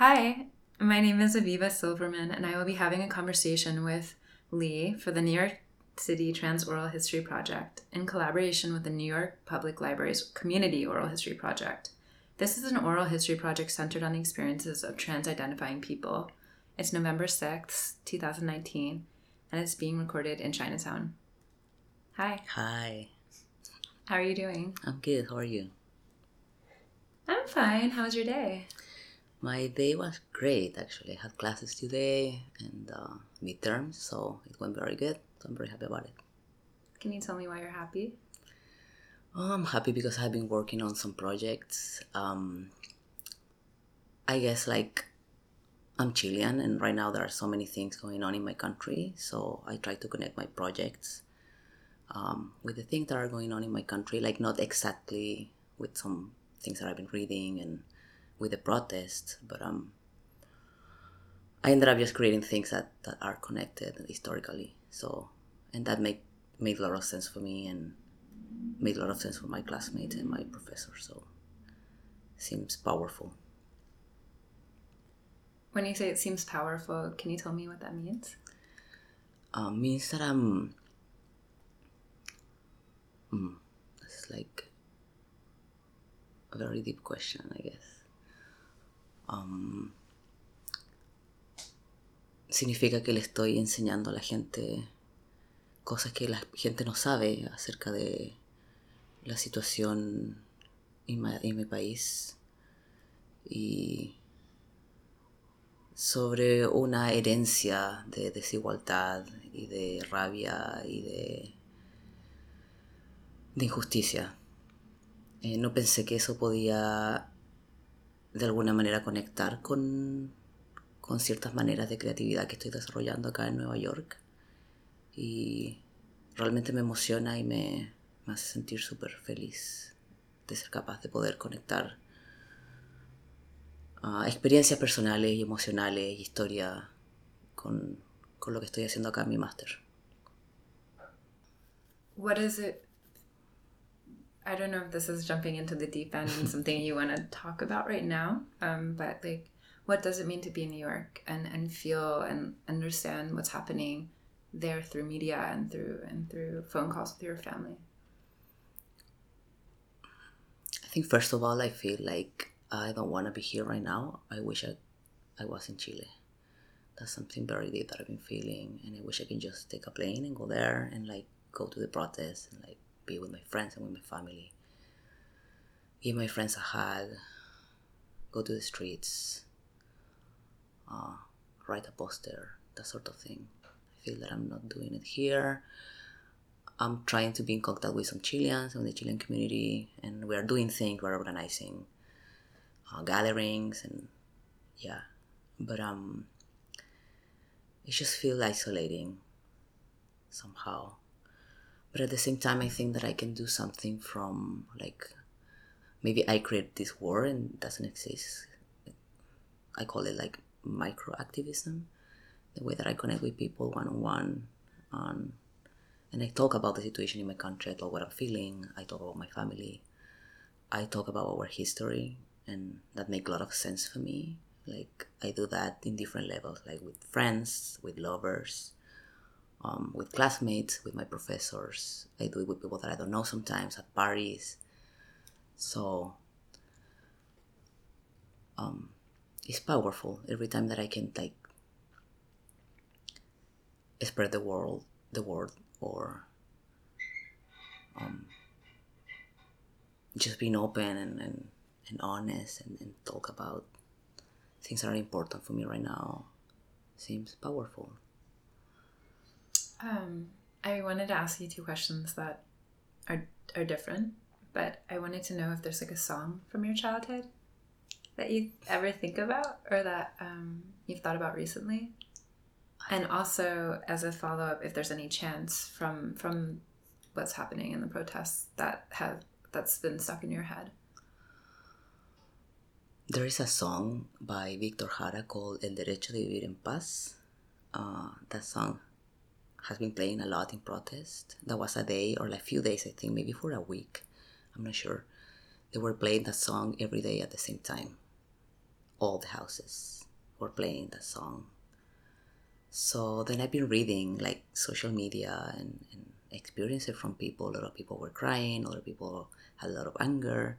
Hi, my name is Aviva Silverman, and I will be having a conversation with Lee for the New York City Trans Oral History Project in collaboration with the New York Public Library's Community Oral History Project. This is an oral history project centered on the experiences of trans identifying people. It's November 6th, 2019, and it's being recorded in Chinatown. Hi, Hi, how are you doing? I'm good. How are you? I'm fine. How was your day? My day was great actually. I had classes today and uh, midterms, so it went very good. So I'm very happy about it. Can you tell me why you're happy? Oh, I'm happy because I've been working on some projects. Um, I guess like I'm Chilean, and right now there are so many things going on in my country. So I try to connect my projects um, with the things that are going on in my country, like not exactly with some things that I've been reading and with the protests, but um, I ended up just creating things that, that are connected historically. So, and that make made a lot of sense for me and made a lot of sense for my classmates and my professor. So, seems powerful. When you say it seems powerful, can you tell me what that means? Um, means that I'm. Hmm, it's like a very deep question, I guess. Significa que le estoy enseñando a la gente cosas que la gente no sabe acerca de la situación en mi país y sobre una herencia de desigualdad y de rabia y de, de injusticia. Eh, no pensé que eso podía de alguna manera conectar con, con ciertas maneras de creatividad que estoy desarrollando acá en Nueva York. Y realmente me emociona y me, hace sentir súper feliz de ser capaz de poder conectar ah, experiencias personales y emocionales, historia con, con lo que estoy haciendo acá en mi máster. I don't know if this is jumping into the deep end and something you want to talk about right now, um, but like, what does it mean to be in New York and, and feel and understand what's happening there through media and through and through phone calls with your family? I think first of all, I feel like I don't want to be here right now. I wish I, I was in Chile. That's something very deep that I've been feeling, and I wish I can just take a plane and go there and like go to the protest and like be with my friends and with my family. Give my friends a hug. Go to the streets. Uh, write a poster. That sort of thing. I feel that I'm not doing it here. I'm trying to be in contact with some Chileans and the Chilean community, and we are doing things. We're organizing uh, gatherings, and yeah, but um, it just feels isolating somehow. But at the same time, I think that I can do something from like maybe I create this war and doesn't exist. I call it like micro activism, the way that I connect with people one on one, on and I talk about the situation in my country. I talk what I'm feeling. I talk about my family. I talk about our history, and that make a lot of sense for me. Like I do that in different levels, like with friends, with lovers, um, with classmates, with my professors. I do it with people that I don't know sometimes at parties. So um, it's powerful every time that I can like spread the world, the word, or um, just being open and, and, and honest and, and talk about things that are important for me right now seems powerful. Um, I wanted to ask you two questions that are are different, but I wanted to know if there's like a song from your childhood that you ever think about or that um, you've thought about recently, and also as a follow up, if there's any chance from from what's happening in the protests that have that's been stuck in your head. There is a song by Victor Jara called El Derecho de Vivir en Paz. Uh, that song has been playing a lot in protest. That was a day or like few days, I think, maybe for a week. I'm not sure. They were playing that song every day at the same time. all the houses were playing that song. So then I've been reading like social media and, and experience it from people. A lot of people were crying, other people had a lot of anger.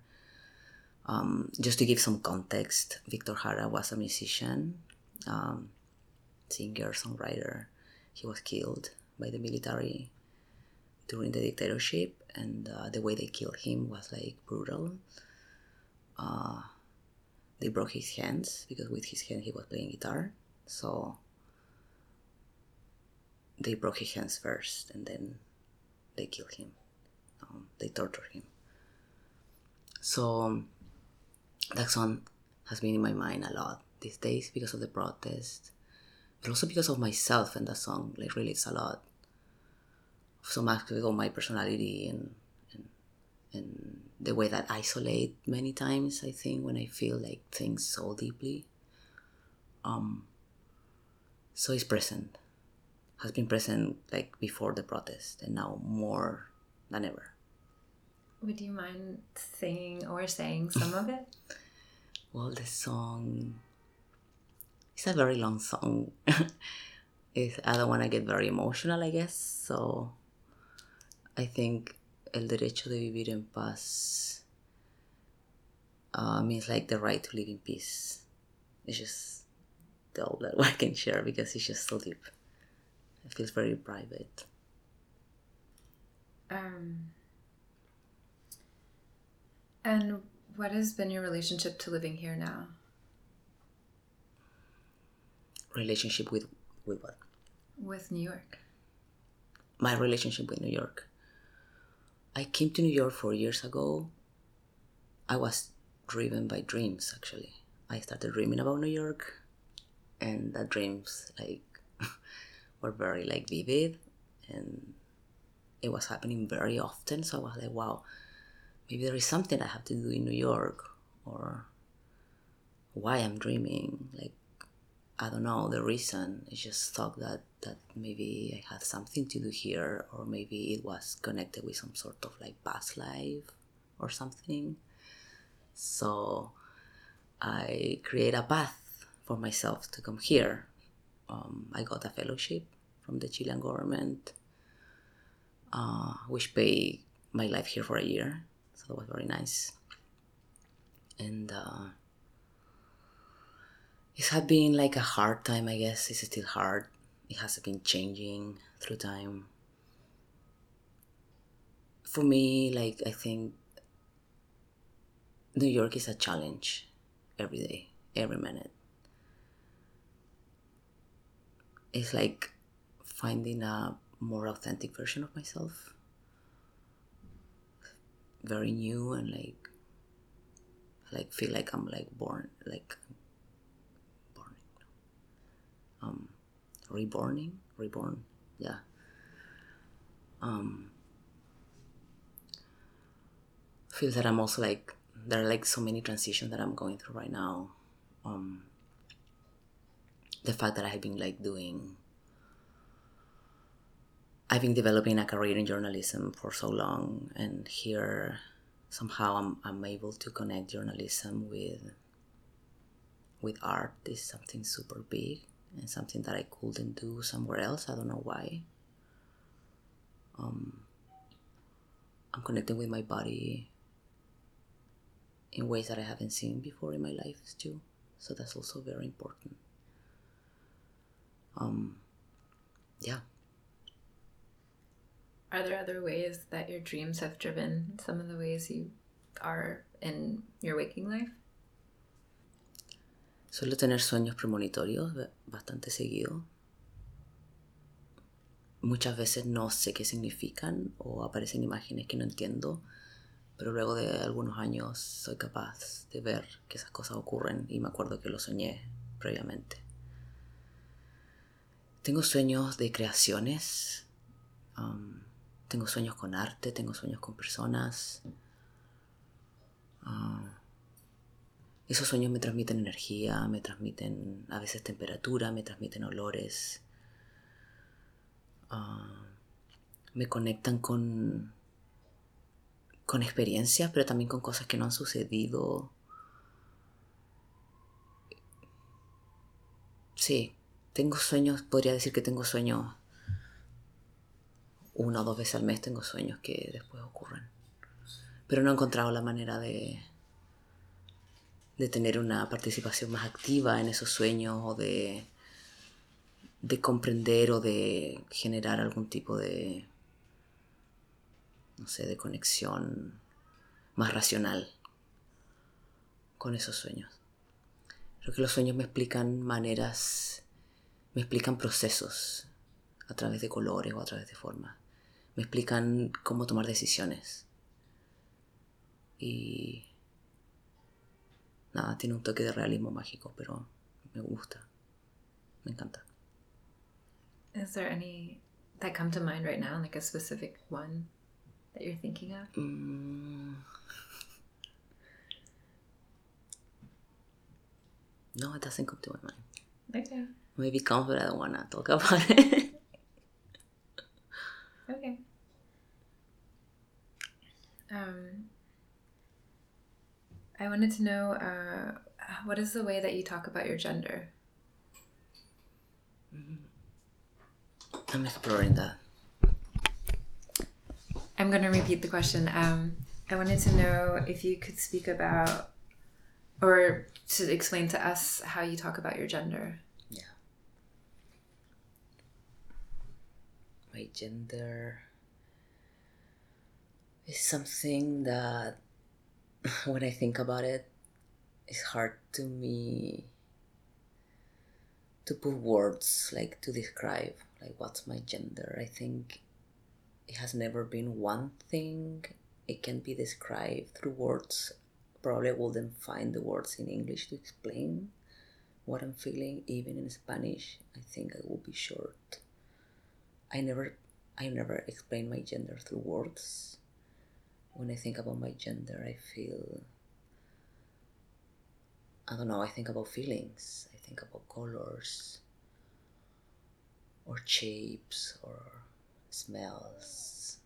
Um, just to give some context, Victor Jara was a musician, um, singer, songwriter. He was killed by the military during the dictatorship, and uh, the way they killed him was like brutal. Uh, they broke his hands because with his hand he was playing guitar. So they broke his hands first, and then they killed him. Um, they tortured him. So that song has been in my mind a lot these days because of the protest, but also because of myself. And the song like relates a lot so much of my personality and and and the way that I isolate many times. I think when I feel like things so deeply. Um. So it's present has been present like before the protest and now more than ever. Would you mind singing or saying some of it? well, the song it's a very long song. I don't want to get very emotional, I guess. So I think El derecho de vivir en paz uh, means like the right to live in peace. It's just the all that I can share because it's just so deep. It feels very private. Um, and what has been your relationship to living here now? Relationship with with what? With New York. My relationship with New York. I came to New York four years ago. I was driven by dreams actually. I started dreaming about New York and the dreams like were very like vivid and it was happening very often so i was like wow maybe there is something i have to do in new york or why i'm dreaming like i don't know the reason i just thought that that maybe i had something to do here or maybe it was connected with some sort of like past life or something so i create a path for myself to come here um, I got a fellowship from the Chilean government, uh, which paid my life here for a year. So that was very nice. And uh, it had been like a hard time, I guess. It's still hard. It has been changing through time. For me, like, I think New York is a challenge every day, every minute it's like finding a more authentic version of myself very new and like like feel like i'm like born like born um reborning reborn yeah. Um feel that i'm also like there are like so many transitions that i'm going through right now. Um the fact that I've been like doing I've been developing a career in journalism for so long and here somehow I'm, I'm able to connect journalism with with art is something super big and something that I couldn't do somewhere else. I don't know why. Um, I'm connecting with my body in ways that I haven't seen before in my life too. So that's also very important um, yeah. Are there other ways that your dreams have driven some of the ways you are in your waking life? Suelo tener sueños premonitorios bastante seguido. Muchas veces no sé qué significan o aparecen imágenes que no entiendo, pero luego de algunos años soy capaz de ver que esas cosas ocurren y me acuerdo que lo soñé previamente. Tengo sueños de creaciones, um, tengo sueños con arte, tengo sueños con personas. Uh, esos sueños me transmiten energía, me transmiten a veces temperatura, me transmiten olores. Uh, me conectan con, con experiencias, pero también con cosas que no han sucedido sí, tengo sueños, podría decir que tengo sueños una o dos veces al mes, tengo sueños que después ocurren. Pero no he encontrado la manera de, de tener una participación más activa en esos sueños o de, de comprender o de generar algún tipo de, no sé, de conexión más racional con esos sueños. Creo que los sueños me explican maneras, me explican procesos a través de colores o a través de formas. Me explican cómo tomar decisiones. Y nada, tiene un toque de realismo mágico, pero me gusta. Me encanta. Is there any that come to mind right now, like a specific one that you're thinking of? Mm. No, it doesn't come to my mind. Okay. Maybe comes, but I don't want to talk about it. Okay. Um, I wanted to know uh, what is the way that you talk about your gender? I'm exploring that. I'm going to repeat the question. Um, I wanted to know if you could speak about or to explain to us how you talk about your gender. Yeah. My gender is something that, when I think about it, it's hard to me to put words like to describe like what's my gender. I think it has never been one thing. It can be described through words probably wouldn't find the words in English to explain what I'm feeling, even in Spanish. I think I will be short. I never, I never explain my gender through words. When I think about my gender, I feel. I don't know. I think about feelings. I think about colors, or shapes, or smells.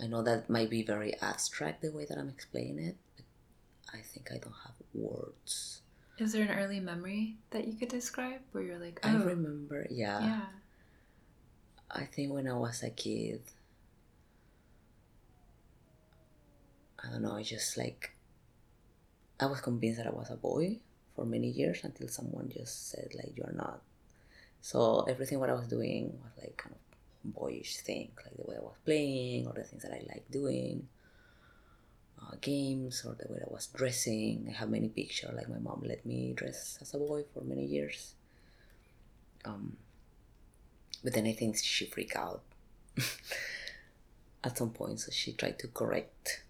I know that might be very abstract the way that I'm explaining it, but I think I don't have words. Is there an early memory that you could describe where you're like, oh, I remember, yeah. yeah, I think when I was a kid, I don't know, I just like, I was convinced that I was a boy for many years until someone just said, like, you're not. So everything what I was doing was like kind of boyish thing, like the way I was playing or the things that I like doing uh, games or the way I was dressing. I have many pictures. Like my mom let me dress as a boy for many years. Um, but then I think she freaked out at some point, so she tried to correct.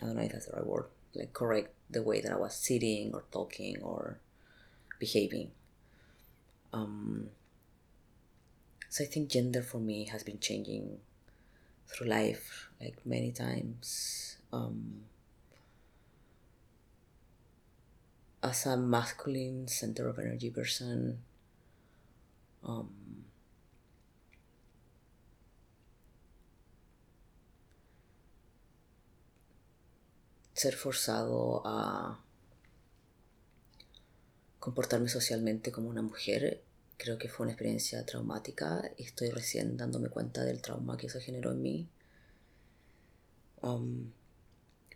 I don't know if that's the right word. Like correct the way that I was sitting or talking or behaving. Um, so I think gender for me has been changing through life, like many times um, as a masculine center of energy person um, ser forzado a comportarme socialmente como una mujer creo que fue una experiencia traumática y estoy recién dándome cuenta del trauma que eso generó en mí um,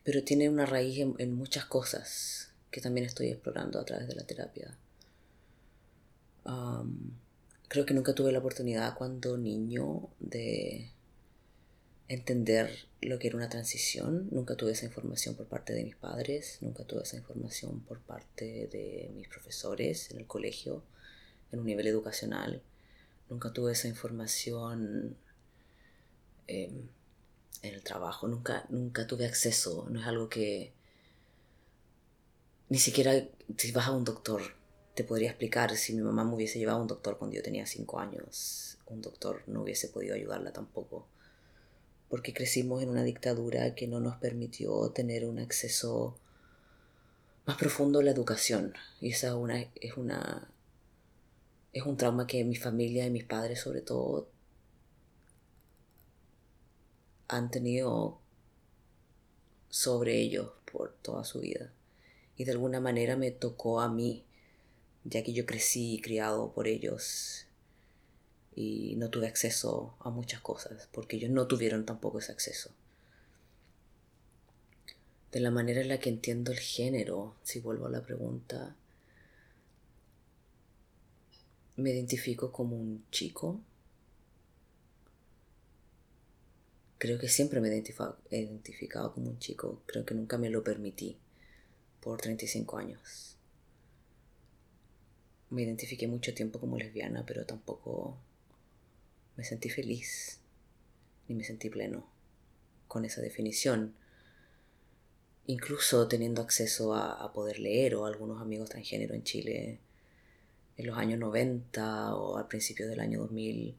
pero tiene una raíz en, muchas cosas que también estoy explorando a través de la terapia. creo que nunca tuve la oportunidad cuando niño de entender lo que era una transición. Nunca tuve esa información por parte de mis padres, nunca tuve esa información por parte de mis profesores en el colegio, en un nivel educacional. Nunca tuve esa información em, en el trabajo, nunca, nunca tuve acceso, no es algo que ni siquiera si vas a un doctor te podría explicar si mi mamá me hubiese llevado a un doctor cuando yo tenía cinco años, un doctor no hubiese podido ayudarla tampoco, porque crecimos en una dictadura que no nos permitió tener un acceso más profundo a la educación y esa es una, es un trauma que mi familia y mis padres sobre todo han tenido sobre ellos por toda su vida. Y de alguna manera me tocó a mí ya que yo crecí criado por ellos y no tuve acceso a muchas cosas, porque ellos no tuvieron tampoco ese acceso. De la manera en la que entiendo el género, si vuelvo a la pregunta, me identifico como un chico. Creo que siempre me he identificado como un chico, creo que nunca me lo permití por 35 años. Me identifiqué mucho tiempo como lesbiana, pero tampoco me sentí feliz ni me sentí pleno con esa definición. Incluso teniendo acceso a, poder leer o algunos amigos transgénero en Chile en los años 90 o al principio del año 2000,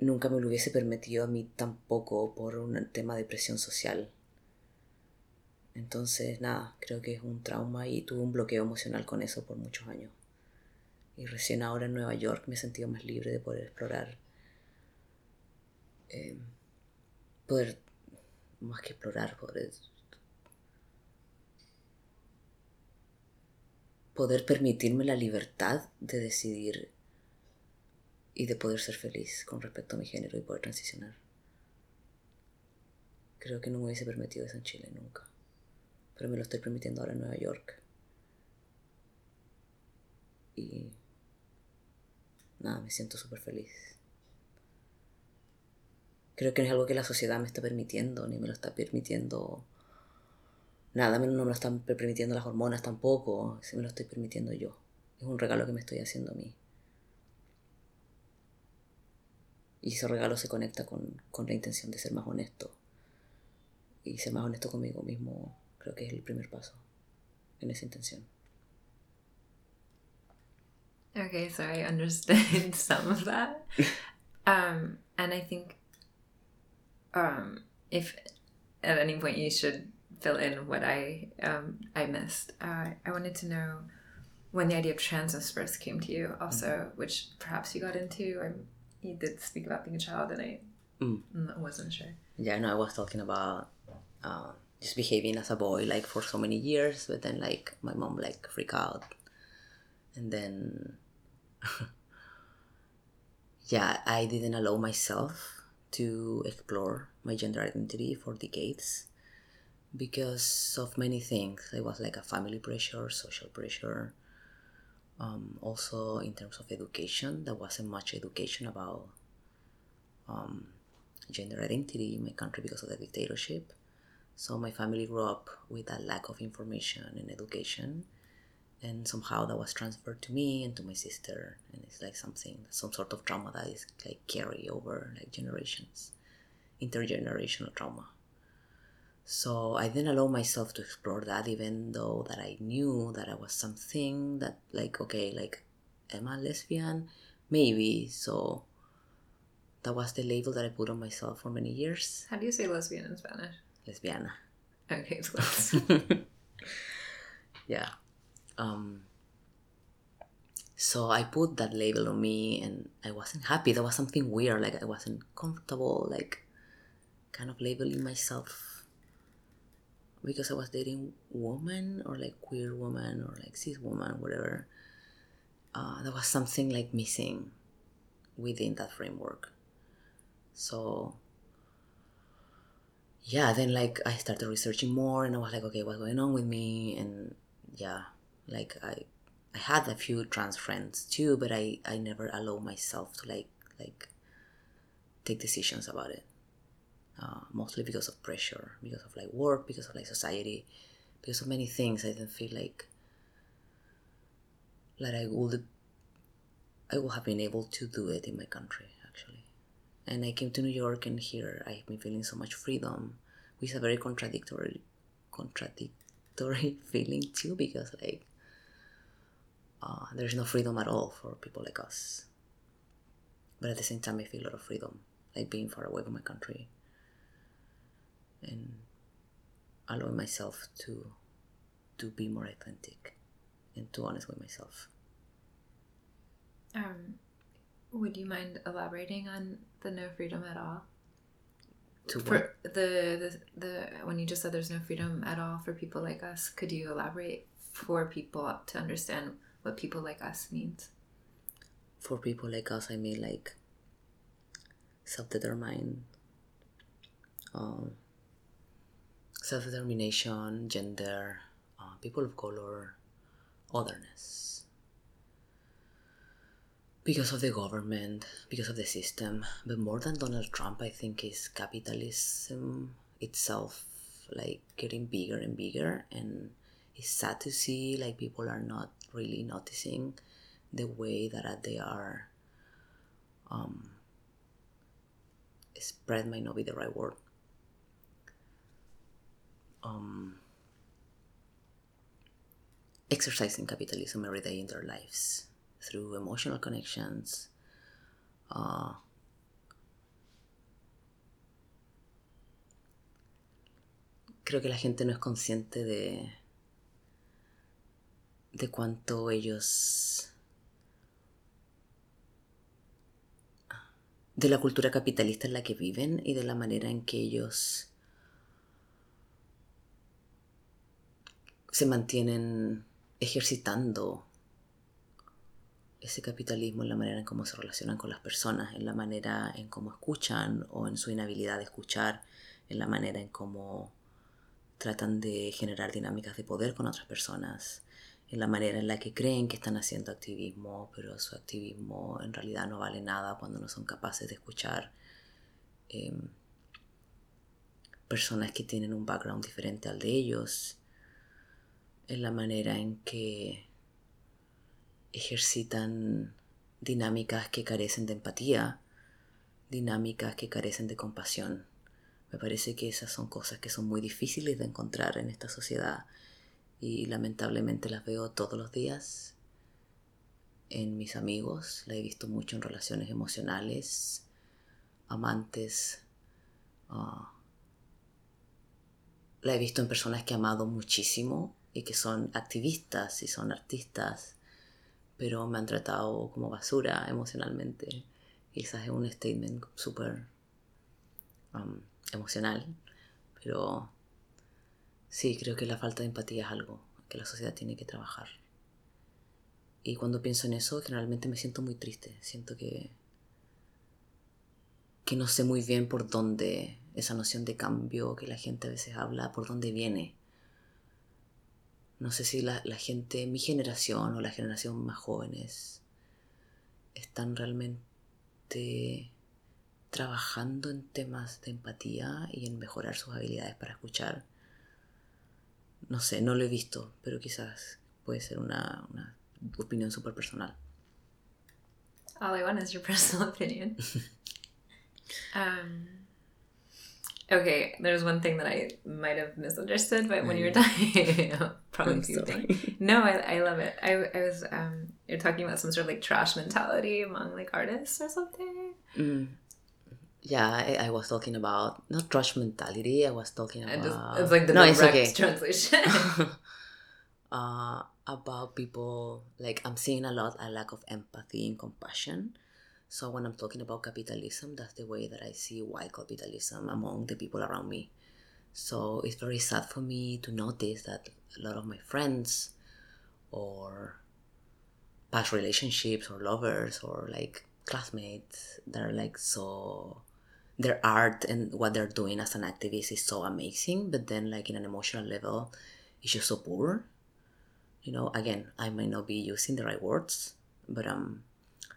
nunca me lo hubiese permitido a mí tampoco por un tema de presión social. Entonces, nada, creo que es un trauma y tuve un bloqueo emocional con eso por muchos años. Y recién ahora en Nueva York me he sentido más libre de poder explorar. Eh, poder, más que explorar, poder, poder permitirme la libertad de decidir y de poder ser feliz con respecto a mi género y poder transicionar. Creo que no me hubiese permitido eso en Chile nunca, pero me lo estoy permitiendo ahora en Nueva York. Y nada, me siento súper feliz. Creo que no es algo que la sociedad me está permitiendo, ni me lo está permitiendo. Nada, no me lo están permitiendo las hormonas tampoco, si me lo estoy permitiendo yo. Es un regalo que me estoy haciendo a mí. Y ese regalo se conecta con, con la intención de ser más honesto. Y ser más honesto conmigo mismo creo que es el primer paso en esa intención. Okay, so I understood some of that. Um, and I think um, if at any point you should fill in what I um, I missed, uh, I wanted to know when the idea of transness first came to you, also, mm-hmm. which perhaps you got into. I, you did speak about being a child, and I mm. wasn't sure. Yeah, no, I was talking about uh, just behaving as a boy like for so many years, but then like my mom like freak out, and then yeah, I didn't allow myself to explore my gender identity for decades because of many things. It was like a family pressure, social pressure. Um, also, in terms of education, there wasn't much education about um, gender identity in my country because of the dictatorship. So, my family grew up with a lack of information and education and somehow that was transferred to me and to my sister and it's like something some sort of trauma that is like carry over like generations intergenerational trauma. So i didn't allow myself to explore that even though that i knew that i was something that like okay like am i lesbian? Maybe. So that was the label that i put on myself for many years. How do you say lesbian in spanish? Lesbiana. Okay yeah um, so I put that label on me and I wasn't happy. There was something weird, like I wasn't comfortable, like kind of labeling myself because I was dating woman or like queer woman or like cis woman, whatever. Uh, there was something like missing within that framework. So yeah, then like I started researching more and I was like, okay, what's going on with me? And yeah, like I I had a few trans friends too, but I I never allow myself to like like take decisions about it. Uh, mostly because of pressure, because of like work, because of like society, because of many things. I didn't feel like like I would I would have been able to do it in my country actually. And I came to New York and here I've been feeling so much freedom, which is a very contradictory contradictory feeling too because like uh, there's no freedom at all for people like us. But at the same time, I feel a lot of freedom, like being far away from my country and allowing myself to to be more authentic and to honest with myself. Um, would you mind elaborating on the no freedom at all? To for the, the the when you just said there's no freedom at all for people like us, could you elaborate for people to understand what people like us means. For people like us, I mean like self-determined, um, self-determination, gender, uh, people of color, otherness. Because of the government, because of the system, but more than Donald Trump, I think is capitalism itself, like getting bigger and bigger, and it's sad to see like people are not really noticing the way that they are. Um, spread might not be the right word. Um, exercising capitalism every day in their lives through emotional connections. Uh, creo que la gente no es consciente de, de cuánto ellos de la cultura capitalista en la que viven y de la manera en que ellos se mantienen ejercitando ese capitalismo en la manera en cómo se relacionan con las personas, en la manera en cómo escuchan o en su inhabilidad de escuchar, en la manera en cómo tratan de generar dinámicas de poder con otras personas, en la manera en la que creen que están haciendo activismo, pero su activismo en realidad no vale nada cuando no son capaces de escuchar em, personas que tienen un background diferente al de ellos, en la manera en que ejercitan dinámicas que carecen de empatía, dinámicas que carecen de compasión. Me parece que esas son cosas que son muy difíciles de encontrar en esta sociedad y lamentablemente las veo todos los días en mis amigos, la he visto mucho en relaciones emocionales, amantes, ah, la he visto en personas que he amado muchísimo y que son activistas y son artistas, pero me han tratado como basura emocionalmente. Quizás es un statement súper um, emocional, pero Sí, creo que la falta de empatía es algo que la sociedad tiene que trabajar. Y cuando pienso en eso, generalmente me siento muy triste. Siento que, que no sé muy bien por dónde esa noción de cambio que la gente a veces habla, por dónde viene. No sé si la, la gente, mi generación o la generación más jóvenes, están realmente trabajando en temas de empatía y en mejorar sus habilidades para escuchar no sé, no lo he visto, pero quizás puede ser una, una opinión súper personal. All I want is your personal opinion. um, okay, there's one thing that I might have misunderstood, but when you were talking, probably. No, I, I love it. I, I was um, you're talking about some sort of like trash mentality among like artists or something. Mm yeah, I, I, was talking about not trash mentality. I was talking about just, it's like the no, direct okay. translation. uh, about people like I'm seeing a lot a lack of empathy and compassion. So when I'm talking about capitalism, that's the way that I see white capitalism among the people around me. So it's very sad for me to notice that a lot of my friends or past relationships or lovers or like classmates they're like so their art and what they're doing as an activist is so amazing, but then like in an emotional level, it's just so poor. You know, again, I might not be using the right words, but um,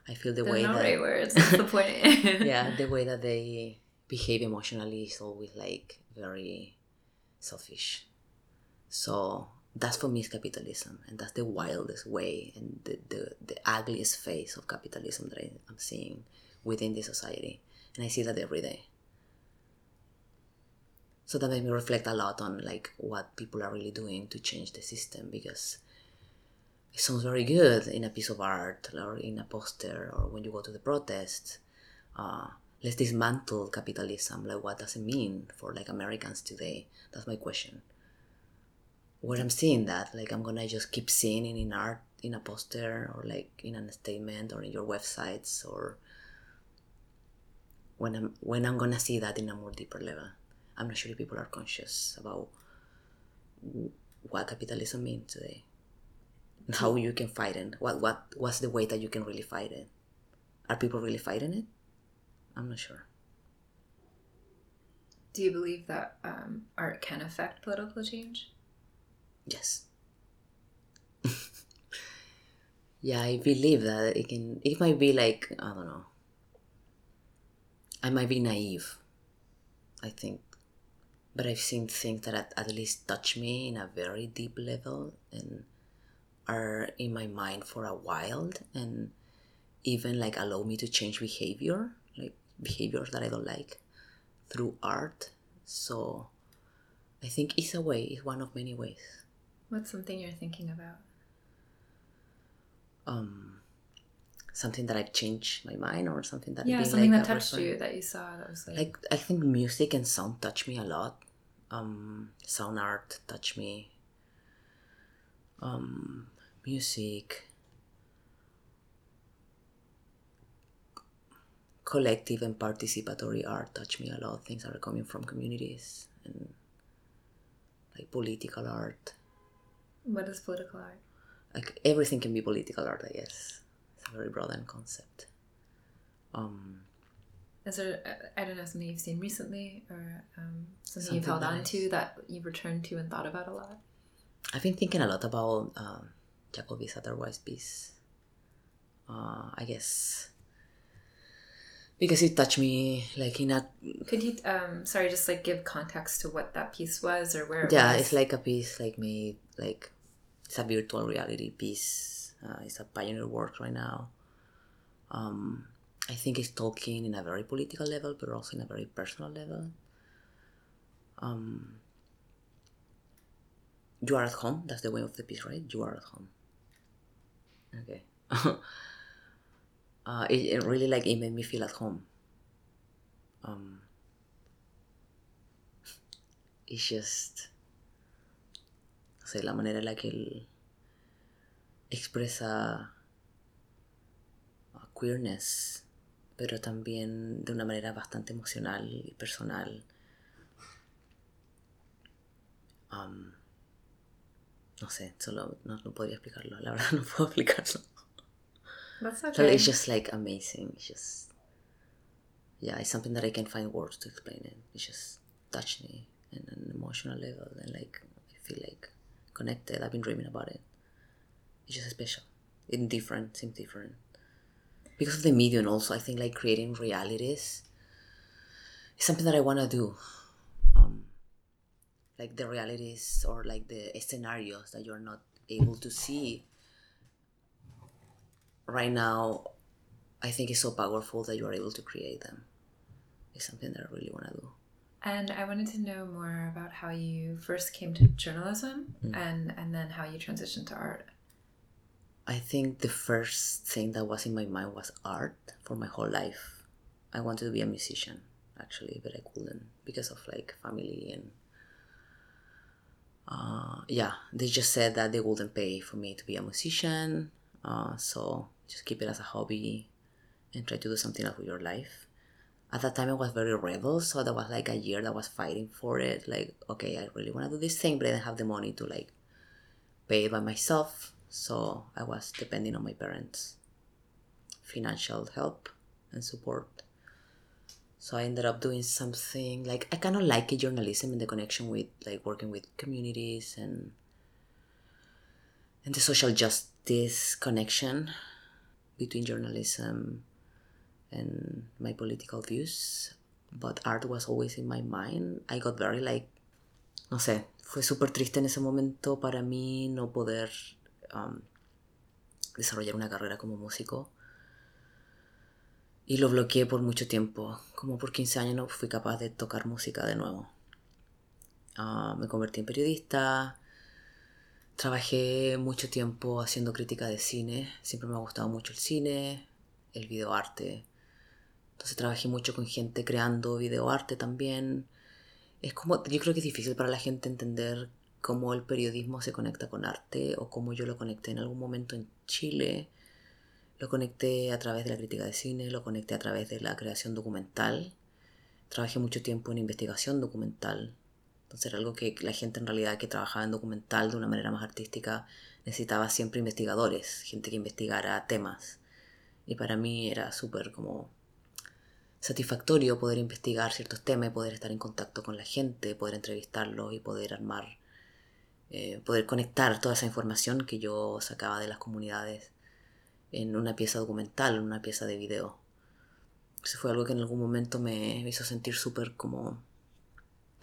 I feel the There's way no that right words. That's the point. yeah, the way that they behave emotionally is always like very selfish. So that's for me is capitalism, and that's the wildest way and the the, the ugliest face of capitalism that I, I'm seeing within the society and I see that every day. So that made me reflect a lot on like what people are really doing to change the system because it sounds very good in a piece of art or in a poster or when you go to the protest. Uh, let's dismantle capitalism. Like, what does it mean for like Americans today? That's my question. Where I'm seeing that, like, I'm gonna just keep seeing it in art, in a poster, or like in a statement, or in your websites, or when I'm when I'm gonna see that in a more deeper level. I'm not sure if people are conscious about what capitalism means today. how you can fight it. What what what's the way that you can really fight it? Are people really fighting it? I'm not sure. Do you believe that um, art can affect political change? Yes. yeah, I believe that it can. It might be like I don't know. I might be naive. I think, but I've seen things that at, at least touch me in a very deep level and are in my mind for a while, and even like allow me to change behavior, like behaviors that I don't like, through art. So, I think it's a way. It's one of many ways. What's something you're thinking about? um something that I've changed my mind or something that Yeah, something like that touched reference. you that you saw that was like, Like I think music and sound touch me a lot. Um, sound art touch me. Um, music, collective and participatory art touch me a lot. Things that are coming from communities and like political art. what is political art? like everything can be political art, I guess. Very broad concept. Um, Is there, I don't know, something you've seen recently or um, something, you've Something held on to that you've returned to and thought about a lot? I've been thinking a lot about um, Jacolby Satterwhite's piece. Uh, I guess because it touched me like in a Could you, um, sorry, just like give context to what that piece was or where it yeah, was? it's like a piece like made like it's a virtual reality piece. Uh, it's a pioneer work right now. Um, I think it's talking in a very political level, but also in a very personal level. Um, you are at home. That's the way of the piece, right? You are at home. Okay. uh, it, it really like it made me feel at home. Um, it's just sé, la manera la que él expresa uh, queerness, pero también de una manera bastante emocional y personal. Um, no sé, solo no, no podría explicarlo, la verdad no puedo explicarlo. That's So okay. it's just like amazing. It's just yeah, it's something that I can find words to explain it. It just touched me in an emotional level and like I feel like connected. I've been dreaming about it. It's just special. It's different, seems different. Because of the medium also, I think like creating realities is something that I wanna do. Um like the realities or like the scenarios that you're not able to see right now i think it's so powerful that you are able to create them it's something that i really want to do And I wanted to know more about how you first came to journalism Mm. and, and then how you transitioned to art. I think the first thing that was in my mind was art for my whole life i wanted to be a musician actually but i couldn't because of like family and uh, yeah they just said that they wouldn't pay for me to be a musician uh, so just keep it as a hobby and try to do something else with your life at that time I was very rebel, so that was like a year that was fighting for it. Like, okay, I really want to do this thing, but I didn't have the money to like pay it by myself, so I was depending on my parents' financial help and support. So I ended up doing something like I kind of like it, journalism and the connection with like working with communities and and the social justice connection between journalism and my political views. But art was always in my mind. I got very like, no sé, fue súper triste en ese momento para mí no poder desarrollar una carrera como músico. Y lo bloqueé por mucho tiempo. Como por 15 años no fui capaz de tocar música de nuevo. Ah, me convertí en periodista. Trabajé mucho tiempo haciendo crítica de cine. Siempre me ha gustado mucho el cine, el videoarte. Entonces trabajé mucho con gente creando videoarte también. Es como, yo creo que es difícil para la gente entender cómo el periodismo se conecta con arte o cómo yo lo conecté en algún momento en Chile. Lo conecté a través de la crítica de cine, lo conecté a través de la creación documental. Trabajé mucho tiempo en investigación documental. Entonces era algo que la gente en realidad que trabajaba en documental de una manera más artística necesitaba siempre investigadores, gente que investigara temas. Y para mí era súper como satisfactorio poder investigar ciertos temas, poder estar en contacto con la gente, poder entrevistarlos y poder armar, eh, poder conectar toda esa información que yo sacaba de las comunidades en una pieza documental, en una pieza de video. Eso fue algo que en algún momento me hizo sentir súper como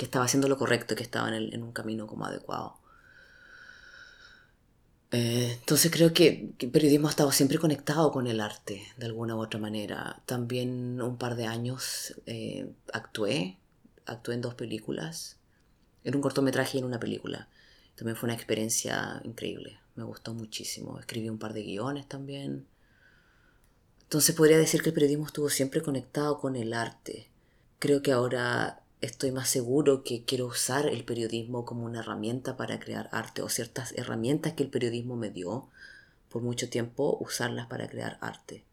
que estaba haciendo lo correcto, que estaba en, un camino como adecuado. Eh, entonces creo que, el periodismo ha estado siempre conectado con el arte, de alguna u otra manera. También un par de años eh, actué, actué en dos películas, en un cortometraje y en una película. También fue una experiencia increíble, me gustó muchísimo. Escribí un par de guiones también. Entonces podría decir que el periodismo estuvo siempre conectado con el arte. Creo que ahora estoy más seguro que quiero usar el periodismo como una herramienta para crear arte o ciertas herramientas que el periodismo me dio por mucho tiempo usarlas para crear arte,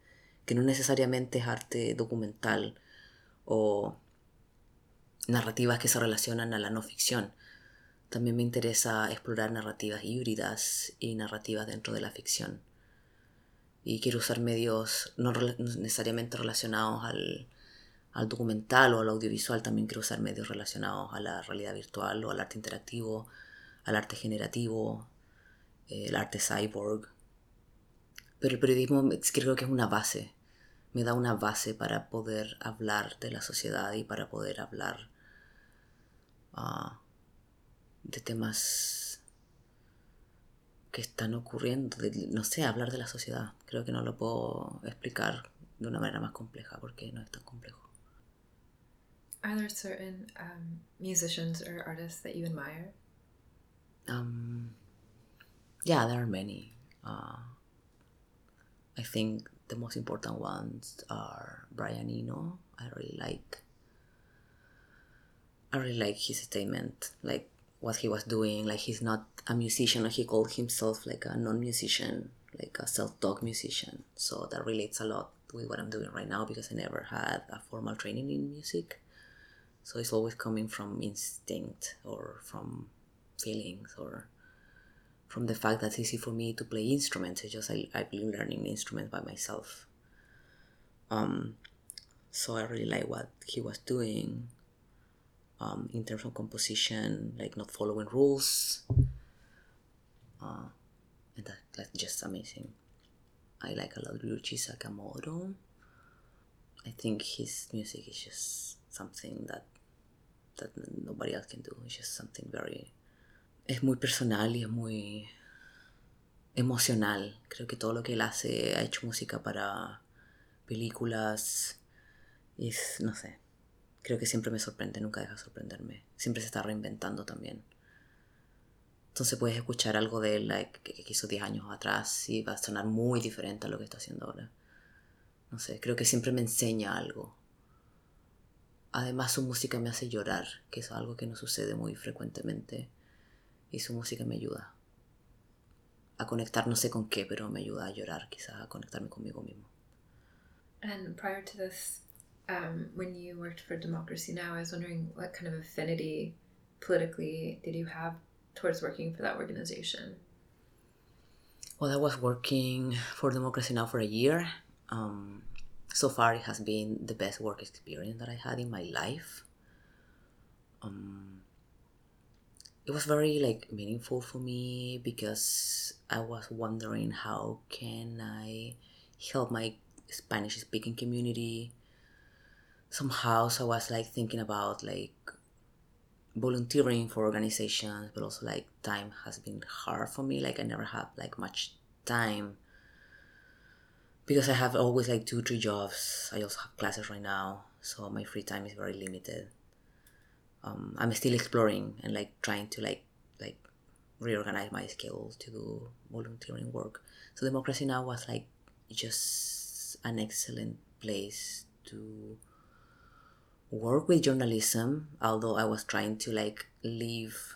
que no necesariamente es arte documental o narrativas que se relacionan a la no ficción. También me interesa explorar narrativas híbridas y narrativas dentro de la ficción. Y quiero usar medios no necesariamente relacionados al, al documental o al audiovisual también quiero usar medios relacionados a la realidad virtual o al arte interactivo, al arte generativo, el arte cyborg. Pero el periodismo creo que es una base, me da una base para poder hablar de la sociedad y para poder hablar ah, de temas que están ocurriendo, no sé, hablar de la sociedad. Creo que no lo puedo explicar de una manera más compleja porque no es tan complejo. Are there certain um, musicians or artists that you admire? Um, yeah, there are many. Uh, I think the most important ones are Brian Eno. I really like. I really like his statement, like what he was doing. Like he's not a musician. He called himself like a non-musician, like a self-taught musician. So that relates a lot with what I'm doing right now because I never had a formal training in music. So it's always coming from instinct or from feelings or from the fact that it's easy for me to play instruments. It's just I, I've been learning instruments by myself. Um, so I really like what he was doing um, in terms of composition, like not following rules. Uh, and that, that's just amazing. I like a lot Ryuichi Sakamoto. I think his music is just something that that nobody else can do. It's just something very... Es muy personal y es muy emocional. Creo que todo lo que él hace ha hecho música para películas. Es, no sé, creo que siempre me sorprende, nunca deja sorprenderme. Siempre se está reinventando también. Entonces puedes escuchar algo de él que, hizo 10 años atrás y va a sonar muy diferente a lo que está haciendo ahora. No sé, creo que siempre me enseña algo. Además su música me hace llorar, que es algo que no sucede muy frecuentemente. Y su música me ayuda a conectar no sé con qué, pero me ayuda a llorar, quizás a conectarme conmigo mismo. And prior to this, um, when you worked for Democracy Now, I was wondering what kind of affinity politically did you have towards working for that organization? Well, I was working for Democracy Now for a year. Um, so far it has been the best work experience that I had in my life. Um, it was very like meaningful for me because I was wondering how can I help my Spanish speaking community. Somehow, so I was like thinking about like volunteering for organizations, but also like time has been hard for me. Like I never have like much time because I have always like two, three jobs. I also have classes right now, so my free time is very limited. Um, I'm still exploring and like trying to like like reorganize my schedule to do volunteering work. So Democracy Now was like just an excellent place to work with journalism. Although I was trying to like leave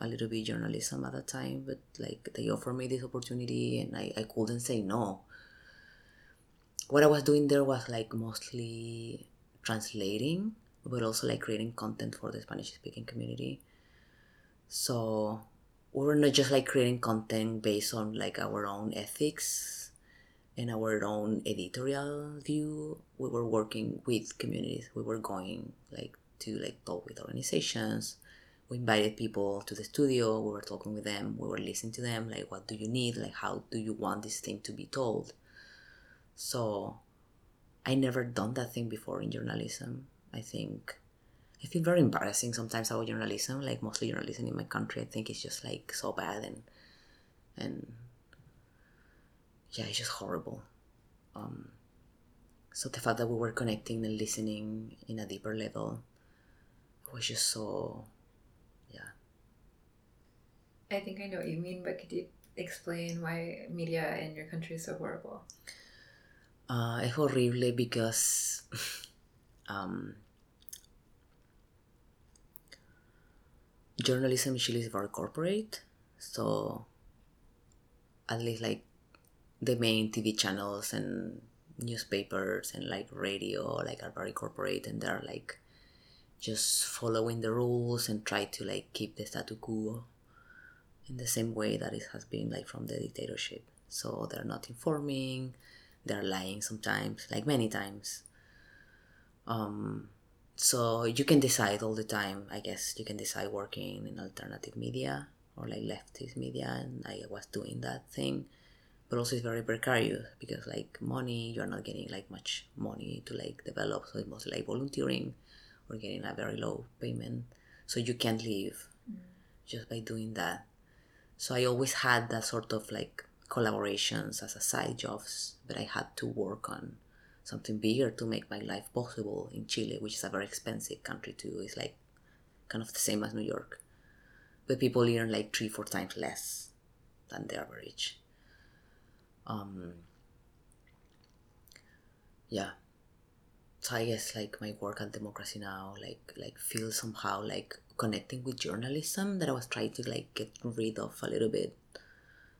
a little bit journalism at the time, but like they offered me this opportunity and I, I couldn't say no what I was doing there was like mostly translating, but also like creating content for the Spanish speaking community. So we were not just like creating content based on like our own ethics and our own editorial view. We were working with communities. We were going like to like talk with organizations. We invited people to the studio. We were talking with them. We were listening to them. Like, what do you need? Like, how do you want this thing to be told? So, I never done that thing before in journalism. I think I feel very embarrassing sometimes about journalism. Like mostly journalism in my country, I think it's just like so bad and and yeah, it's just horrible. Um, so the fact that we were connecting and listening in a deeper level was just so yeah. I think I know what you mean, but could you explain why media in your country is so horrible? Uh, es horrible because um, journalism in Chile is very corporate, so at least like the main TV channels and newspapers and like radio like are very corporate and they're like just following the rules and try to like keep the status quo in the same way that it has been like from the dictatorship. So they're not informing, they're lying sometimes, like many times. Um, so you can decide all the time i guess you can decide working in alternative media or like leftist media and i was doing that thing but also it's very precarious because like money you're not getting like much money to like develop so it's mostly like volunteering or getting a very low payment so you can't live mm. just by doing that so i always had that sort of like collaborations as a side jobs but i had to work on something bigger to make my life possible in Chile, which is a very expensive country too. It's like kind of the same as New York. But people earn like three, four times less than the average. Um, yeah. So I guess like my work at Democracy Now! like like feels somehow like connecting with journalism that I was trying to like get rid of a little bit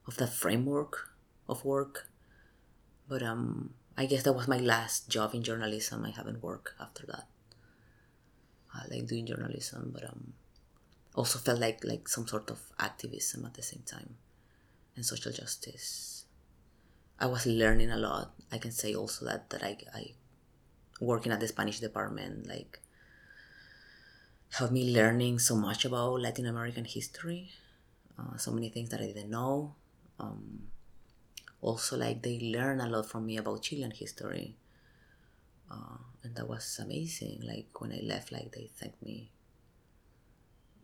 of that framework of work. But um I guess that was my last job in journalism. I haven't worked after that. I like doing journalism, but um, also felt like like some sort of activism at the same time, and social justice. I was learning a lot. I can say also that that I I working at the Spanish department like helped me learning so much about Latin American history, uh, so many things that I didn't know. Um, also like they learn a lot from me about Chilean history. Uh, and that was amazing. Like when I left, like they thanked me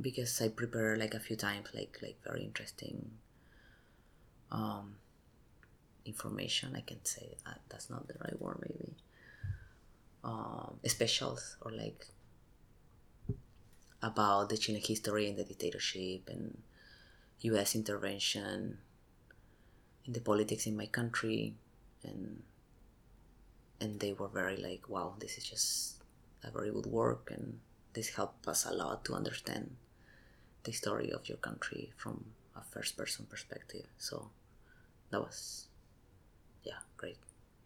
because I prepared like a few times, like like very interesting um, information. I can say that that's not the right word, maybe. Um, specials or like about the Chilean history and the dictatorship and U.S. intervention in the politics in my country and and they were very like wow this is just a very good work and this helped us a lot to understand the story of your country from a first person perspective so that was yeah great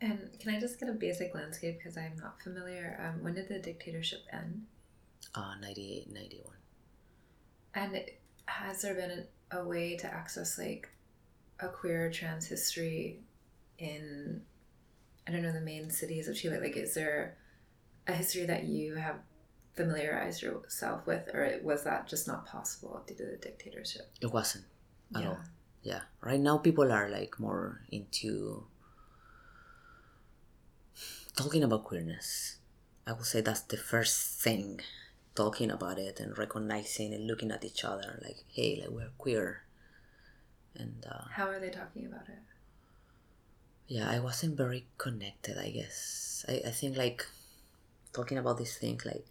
and can i just get a basic landscape because i'm not familiar um, when did the dictatorship end uh 98 91 and has there been a, a way to access like a queer trans history in I don't know the main cities of Chile? Like, is there a history that you have familiarized yourself with, or was that just not possible due to the dictatorship? It wasn't at yeah. all. Yeah. Right now, people are like more into talking about queerness. I would say that's the first thing talking about it and recognizing and looking at each other like hey like we're queer. And uh, how are they talking about it? Yeah i wasn't very connected i guess. I, I think like talking about this thing like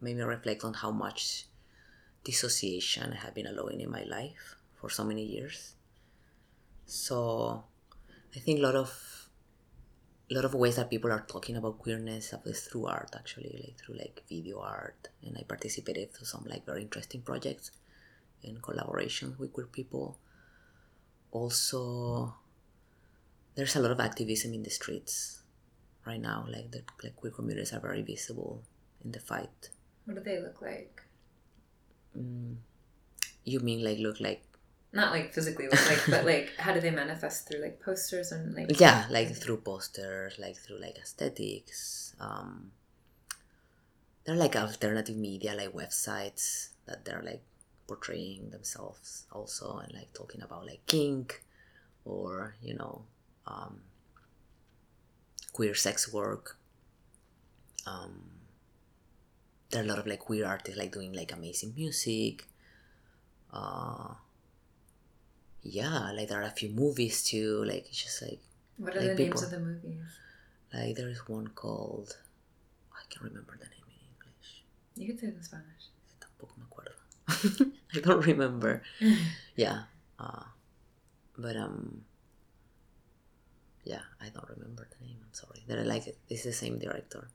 made me reflect on how much dissociation i have been allowing in my life for so many years. So i think a lot of a lot of ways that people are talking about queerness is through art actually like through like video art. And i participated through some like very interesting projects in collaboration with queer people. Also there's a lot of activism in the streets right now like the like queer communities are very visible in the fight. What do they look like? Mm, You mean like look like not like physically look like, but like how do they manifest through like posters and like yeah, like through posters, like through like aesthetics. Um, they're like alternative media, like websites that they're like portraying themselves also and like talking about like kink or you know um, queer sex work um, there are a lot of like queer artists like doing like amazing music uh, yeah like there are a few movies too like it's just like what are like the people- names of the movies? Like there is one called I can't remember the name in English. You can say it in spanish. Tampoco me acuerdo. I don't remember. Yeah uh, but um yeah i don't remember the name i'm sorry. That i like it it's the same director.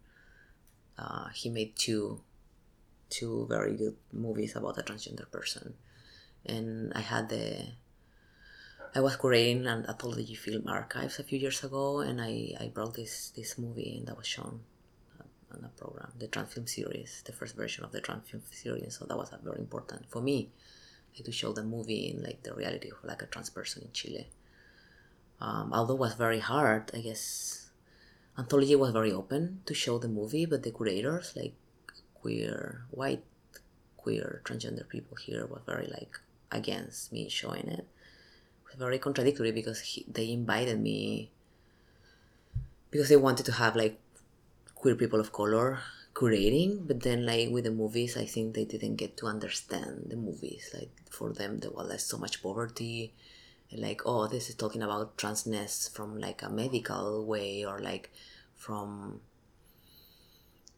Uh, he made two two very good movies about a transgender person. And i had the i was curating an anthology film archives a few years ago and i i brought this this movie and that was shown uh, on a program the trans film series the first version of the trans film series so that was very important for me like to show the movie in like the reality of like a trans person in Chile. Um, although it was very hard, I guess anthology was very open to show the movie, but the curators, like queer, white, queer, transgender people here, were very like against me showing it. Very contradictory because he, they invited me because they wanted to have like queer people of color curating but then like with the movies i think they didn't get to understand the movies. Like for them there was like so much poverty. And like oh this is talking about transness from like a medical way or like from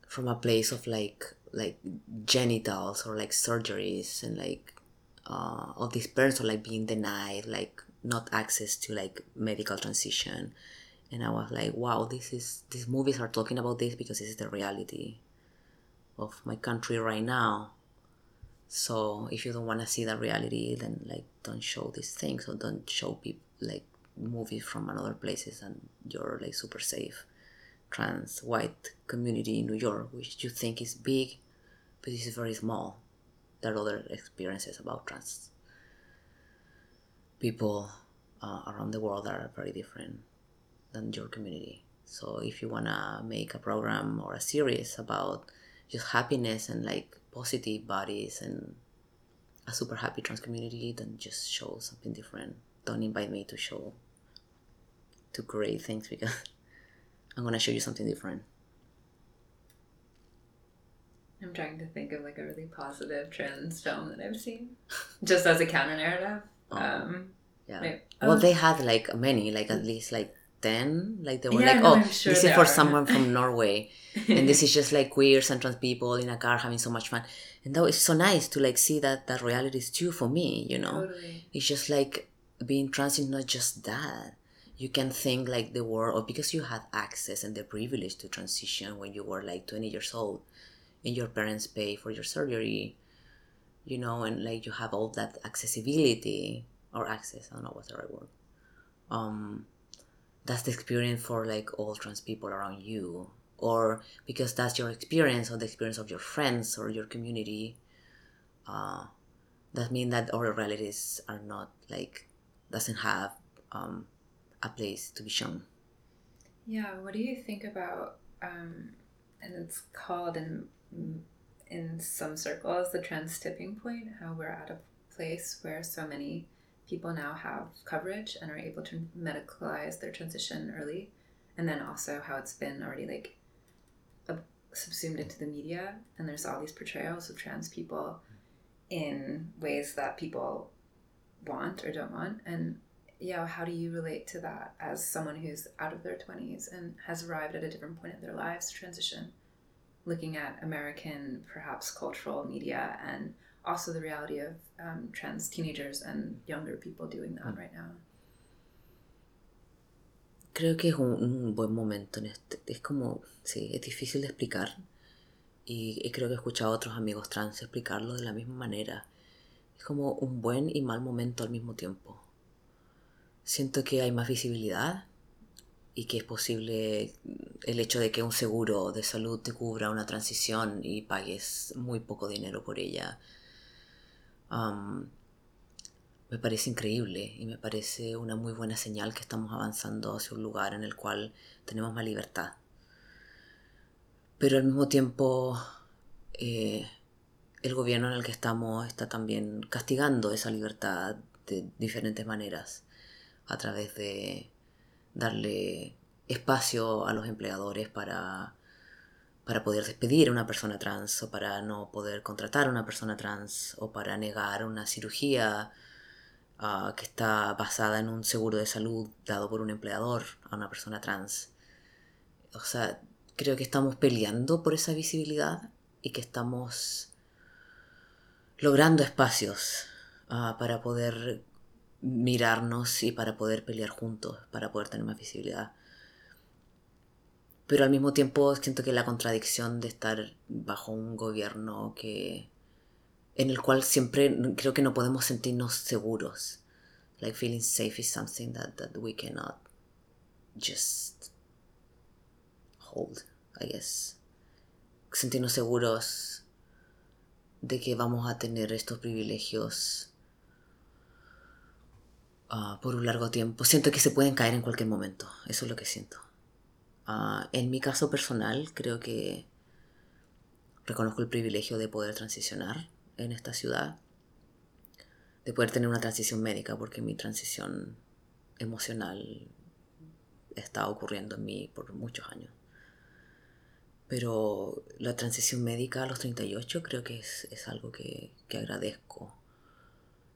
from a place of like like genitals or like surgeries and like uh these parents are like being denied like not access to like medical transition and I was like, wow, this is these movies are talking about this because this is the reality of my country right now. So if you don't want to see that reality, then like don't show these things or don't show people like movies from another places and you're like super safe trans white community in New York, which you think is big, but it's very small. There are other experiences about trans people uh, around the world that are very different than your community. So if you wanna make a program or a series about just happiness and like positive bodies and a super happy trans community, then just show something different. Don't invite me to show to create things because I'm gonna show you something different. I'm trying to think of like a really positive trans film that i've seen just as a counter narrative Oh. um Yeah. Well, Oh, they had like many, like at least like ten. Like they were Yeah, like, no, oh, sure this is for are. someone from Norway. and this is just like queers and trans people in a car having so much fun and that was so nice to like see that that reality is too for me you know totally it's just like being trans is not just that you can think like the world or because you had access and the privilege to transition when you were like 20 years old and your parents pay for your surgery you know and like you have all that accessibility or access i don't know what's the right word um that's the experience for like all trans people around you or because that's your experience or the experience of your friends or your community uh, that mean that our realities are not like doesn't have um, a place to be shown. Yeah, what do you think about um and it's called in in some circles the trans tipping point, how we're at a place where so many people now have coverage and are able to medicalize their transition early and then also how it's been already like subsumed into the media and there's all these portrayals of trans people in ways that people want or don't want and yeah, how do you relate to that as someone who's out of their 20s and has arrived at a different point in their lives to transition? Looking at American, perhaps cultural media, and also the reality of um, trans teenagers and younger people doing that right now. creo que es un, un buen momento en este es como sí es difícil de explicar y, y creo que he escuchado a otros amigos trans explicarlo de la misma manera es como un buen y mal momento al mismo tiempo siento que hay más visibilidad y que es posible el hecho de que un seguro de salud te cubra una transición y pagues muy poco dinero por ella. Um, me parece increíble y me parece una muy buena señal que estamos avanzando hacia un lugar en el cual tenemos más libertad. Pero al mismo tiempo, eh, el gobierno en el que estamos está también castigando esa libertad de diferentes maneras, a través de darle espacio a los empleadores para, para poder despedir a una persona trans o para no poder contratar a una persona trans o para negar una cirugía ah, que está basada en un seguro de salud dado por un empleador a una persona trans. O sea, creo que estamos peleando por esa visibilidad y que estamos logrando espacios ah, para poder mirarnos y para poder pelear juntos, para poder tener más visibilidad. Pero al mismo tiempo siento que la contradicción de estar bajo un gobierno que en el cual siempre creo que no podemos sentirnos seguros. Like feeling safe is something that, that we cannot just hold, I guess. Sentirnos seguros de que vamos a tener estos privilegios uh, por un largo tiempo. Siento que se pueden caer en cualquier momento. Eso es lo que siento. Uh, en mi caso personal, creo que reconozco el privilegio de poder transicionar en esta ciudad, de poder tener una transición médica, porque mi transición emocional está ocurriendo en mí por muchos años. Pero la transición médica a los 38 creo que es, es algo que, que, agradezco.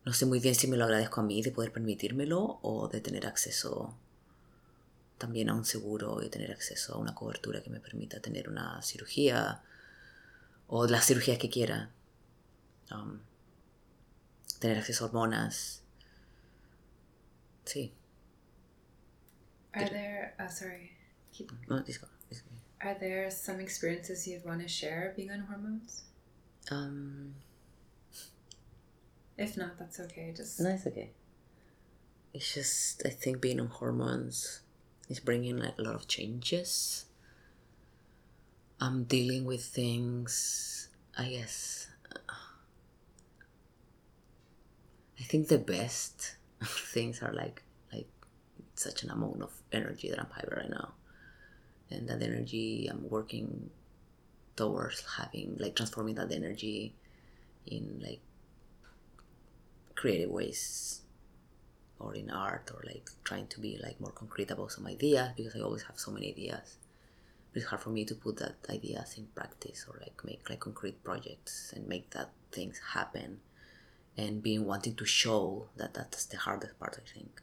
No sé muy bien si me lo agradezco a mí de poder permitírmelo o de tener acceso también a un seguro y tener acceso a una cobertura que me permita tener una cirugía o las cirugías que quiera. Um, tener acceso a hormonas. Sí. Are there, oh, sorry. Keep... No. Are there some experiences you'd want to share being on hormones? Um, if not, that's okay. Just no, it's okay. It's just I think being on hormones is bringing like a lot of changes. I'm dealing with things. I guess. I think the best things are like like such an amount of energy that I'm having right now and that energy i'm working towards having like transforming that energy in like creative ways or in art or like trying to be like more concrete about some ideas because i always have so many ideas. But it's hard for me to put that ideas in practice or like make like concrete projects and make that things happen and being wanting to show that that's the hardest part i think.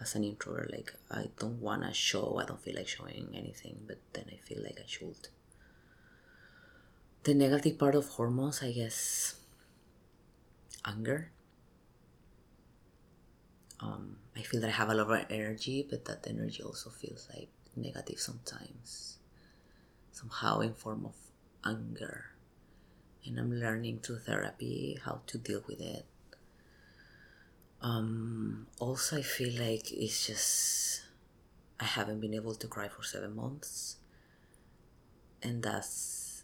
As an introvert like i don't want to show i don't feel like showing anything but then i feel like i should. The negative part of hormones i guess anger um, i feel that i have a lot of energy but that energy also feels like negative sometimes. Somehow in form of anger. And i'm learning through therapy how to deal with it. Um, also, I feel like it's just I haven't been able to cry for seven months, and that's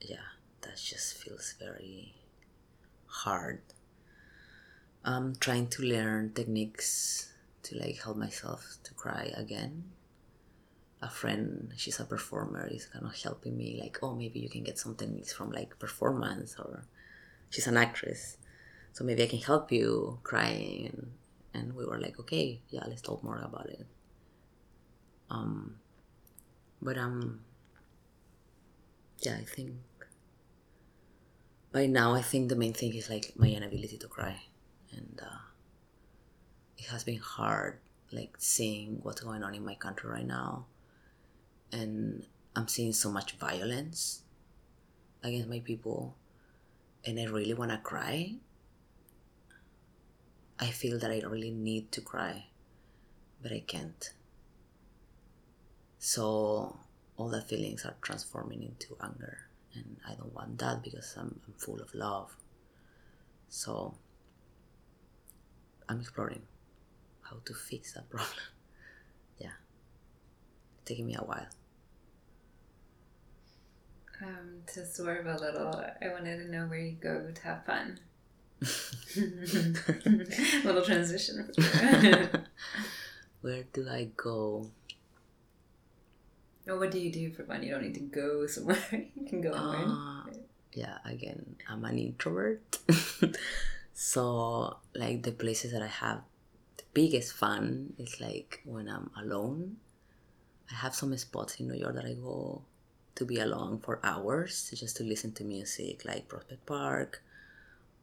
yeah, that just feels very hard. I'm trying to learn techniques to like help myself to cry again. A friend, she's a performer, is kind of helping me like, oh, maybe you can get some techniques from like performance, or she's an actress so maybe I can help you crying and and we were like okay yeah let's talk more about it um but um yeah I think by now I think the main thing is like my inability to cry and uh, it has been hard like seeing what's going on in my country right now and I'm seeing so much violence against my people and I really want to cry I feel that I really need to cry, but I can't. So all the feelings are transforming into anger, and I don't want that because I'm, I'm full of love. So I'm exploring how to fix that problem. yeah, it's taking me a while. Um, to swerve a little, I wanted to know where you go to have fun. Little transition. Where do I go? Or what do you do for fun? You don't need to go somewhere. You can go anywhere. Uh, yeah, again, I'm an introvert. So, like, the places that I have the biggest fun is like when I'm alone. I have some spots in New York that I go to be alone for hours just to listen to music, like Prospect Park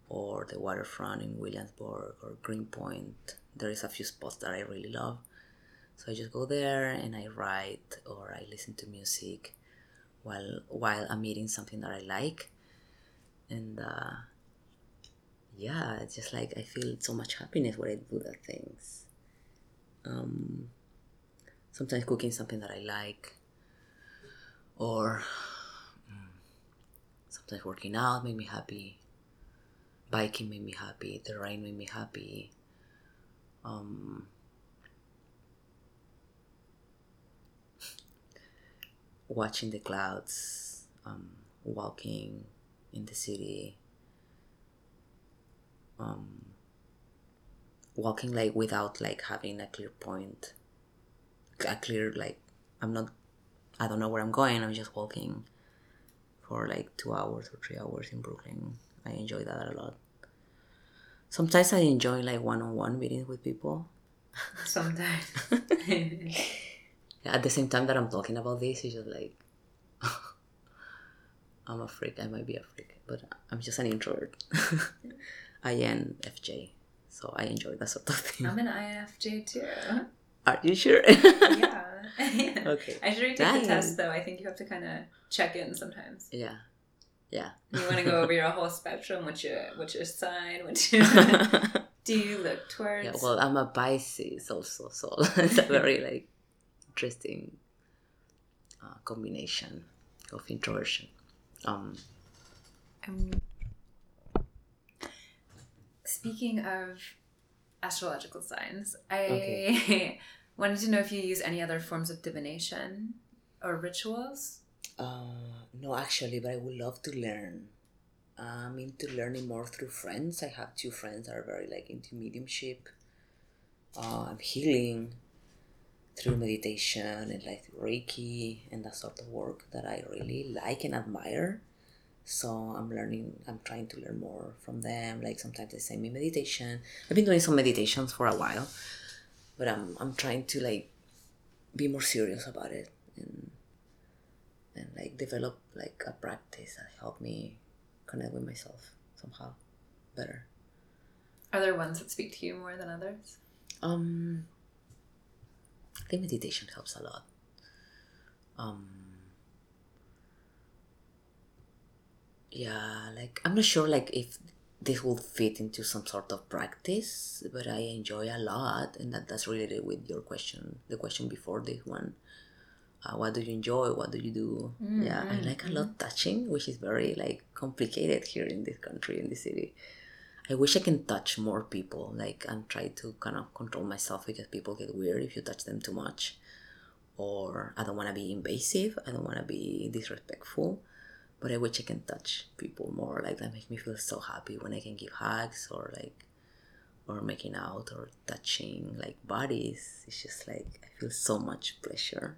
or the waterfront in Williamsburg or Greenpoint. There is a few spots that I really love. So I just go there and I write or I listen to music while while I'm eating something that I like. And uh, yeah, it's just like I feel so much happiness when I do the things. Um, sometimes cooking something that I like, or mm, sometimes working out make me happy. Biking made me happy. The rain made me happy. Um, watching the clouds, um, walking in the city, um, walking like without like having a clear point, a clear like I'm not, I don't know where I'm going. I'm just walking for like two hours or three hours in Brooklyn. I enjoy that a lot. Sometimes I enjoy like one-on-one meetings with people. Sometimes. At the same time that I'm talking about this, it's just like I'm a freak. I might be a freak, but I'm just an introvert. INFJ, so I enjoy that sort of thing. I'm an INFJ too. Are you sure? yeah. Okay. I should retake Dang. the test though. I think you have to kind of check in sometimes. yeah. Yeah. You want to go over your whole spectrum. What's your what's your sign? What's your do you look towards? yeah. Well, I'm a Pisces also, so it's a very like interesting uh, combination of introversion. Um, Um, speaking of astrological signs, I Okay. wanted to know if you use any other forms of divination or rituals. Uh, no, actually, but I would love to learn. I'm into learning more through friends. I have two friends that are very like into mediumship. Uh, I'm healing through meditation and like Reiki and that sort of work that I really like and admire. So I'm learning. I'm trying to learn more from them. Like sometimes they send me meditation. I've been doing some meditations for a while, but I'm I'm trying to like be more serious about it and and like develop like a practice that help me connect with myself somehow better. Are there ones that speak to you more than others? Um, I think meditation helps a lot. Um, yeah, like I'm not sure like if this will fit into some sort of practice, but I enjoy a lot, and that that's related with your question, the question before this one. Uh, what do you enjoy? What do you do? Mm, yeah, I mm, like a mm. lot touching, which is very like complicated here in this country in this city. I wish I can touch more people. Like I'm trying to kind of control myself because people get weird if you touch them too much. Or I don't want to be invasive. I don't want to be disrespectful. But I wish I can touch people more. Like that makes me feel so happy when I can give hugs or like, or making out or touching like bodies. It's just like I feel so much pleasure.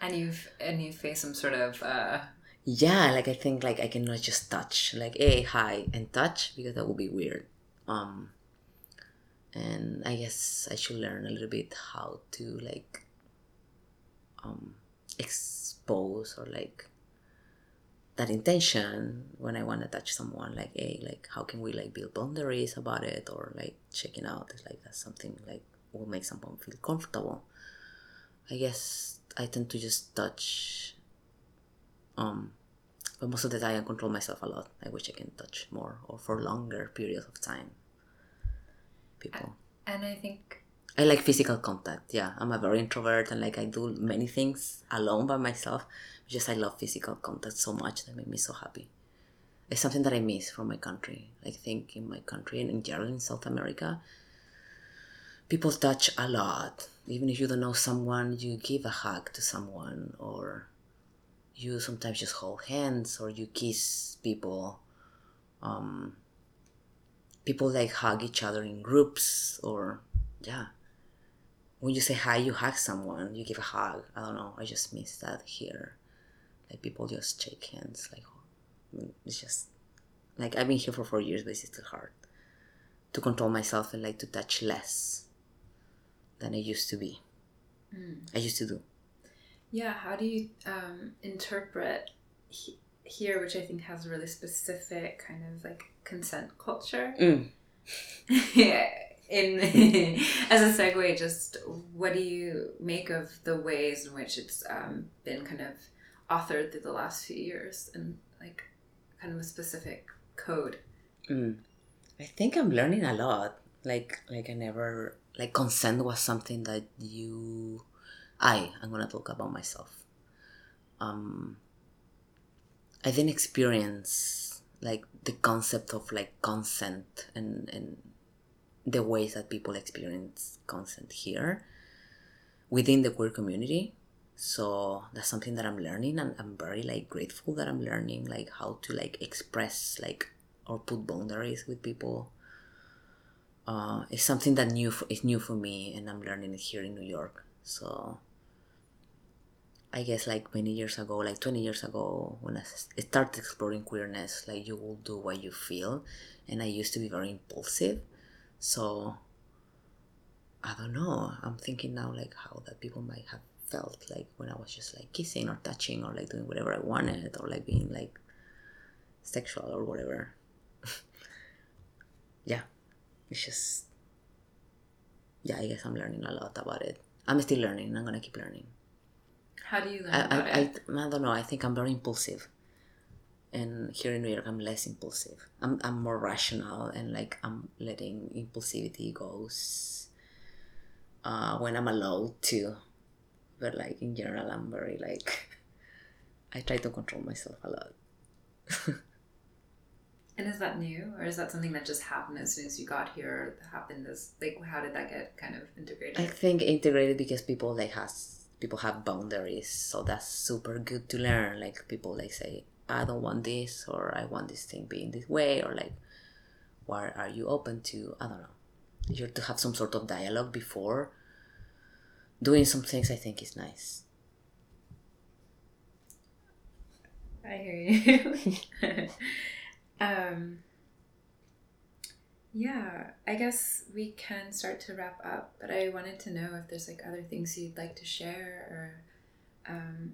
And you've and you face some sort of uh, yeah like i think like i cannot just touch like hey hi and touch because that would be weird um and i guess i should learn a little bit how to like um expose or like that intention when i want to touch someone like hey like how can we like build boundaries about it or like checking out it's like that's something like will make someone feel comfortable. I guess i tend to just touch um but most of the time i control myself a lot. I wish i can touch more or for longer periods of time people. And I think i like physical contact yeah. I'm a very introvert and like i do many things alone by myself. Just i love physical contact so much that make me so happy. It's something that i miss from my country. I think in my country and in general in south america people touch a lot. Even if you don't know someone you give a hug to someone or you sometimes just hold hands or you kiss people. Um, people like hug each other in groups or yeah when you say hi you hug someone you give a hug i don't know i just miss that here like people just shake hands like it's just like i've been here for four years but it's still hard to control myself and like to touch less than i used to be Mm. i used to do Yeah, how do you um, interpret he- here, which I think has a really specific kind of like consent culture? Mm. yeah. In as a segue, just what do you make of the ways in which it's um, been kind of authored through the last few years and like kind of a specific code? Mm. I think I'm learning a lot. Like like I never like consent was something that you I I'm gonna talk about myself. Um I didn't experience like the concept of like consent and and the ways that people experience consent here within the queer community. So that's something that I'm learning and I'm very like grateful that I'm learning like how to like express like or put boundaries with people. Uh, it's something that new for, is new for me, and I'm learning it here in New York. So, I guess like many years ago, like 20 years ago, when I started exploring queerness, like you will do what you feel, and I used to be very impulsive. So, I don't know. I'm thinking now like how that people might have felt like when I was just like kissing or touching or like doing whatever I wanted or like being like sexual or whatever. yeah, it's just yeah. I guess I'm learning a lot about it. I'm still learning. I'm gonna keep learning. How do you learn I about I, it? I, I don't know. I think I'm very impulsive, and here in New York, I'm less impulsive. I'm I'm more rational and like I'm letting impulsivity goes uh, when I'm allowed to. But like in general, I'm very like I try to control myself a lot. And is that new, or is that something that just happened as soon as you got here? Happened as like how did that get kind of integrated? I think integrated because people like has people have boundaries, so that's super good to learn. Like people like say, I don't want this, or I want this thing being this way, or like, what are you open to? I don't know. You have to have some sort of dialogue before doing some things. I think is nice. I hear you. um, yeah, I guess we can start to wrap up, but I wanted to know if there's like other things you'd like to share or um,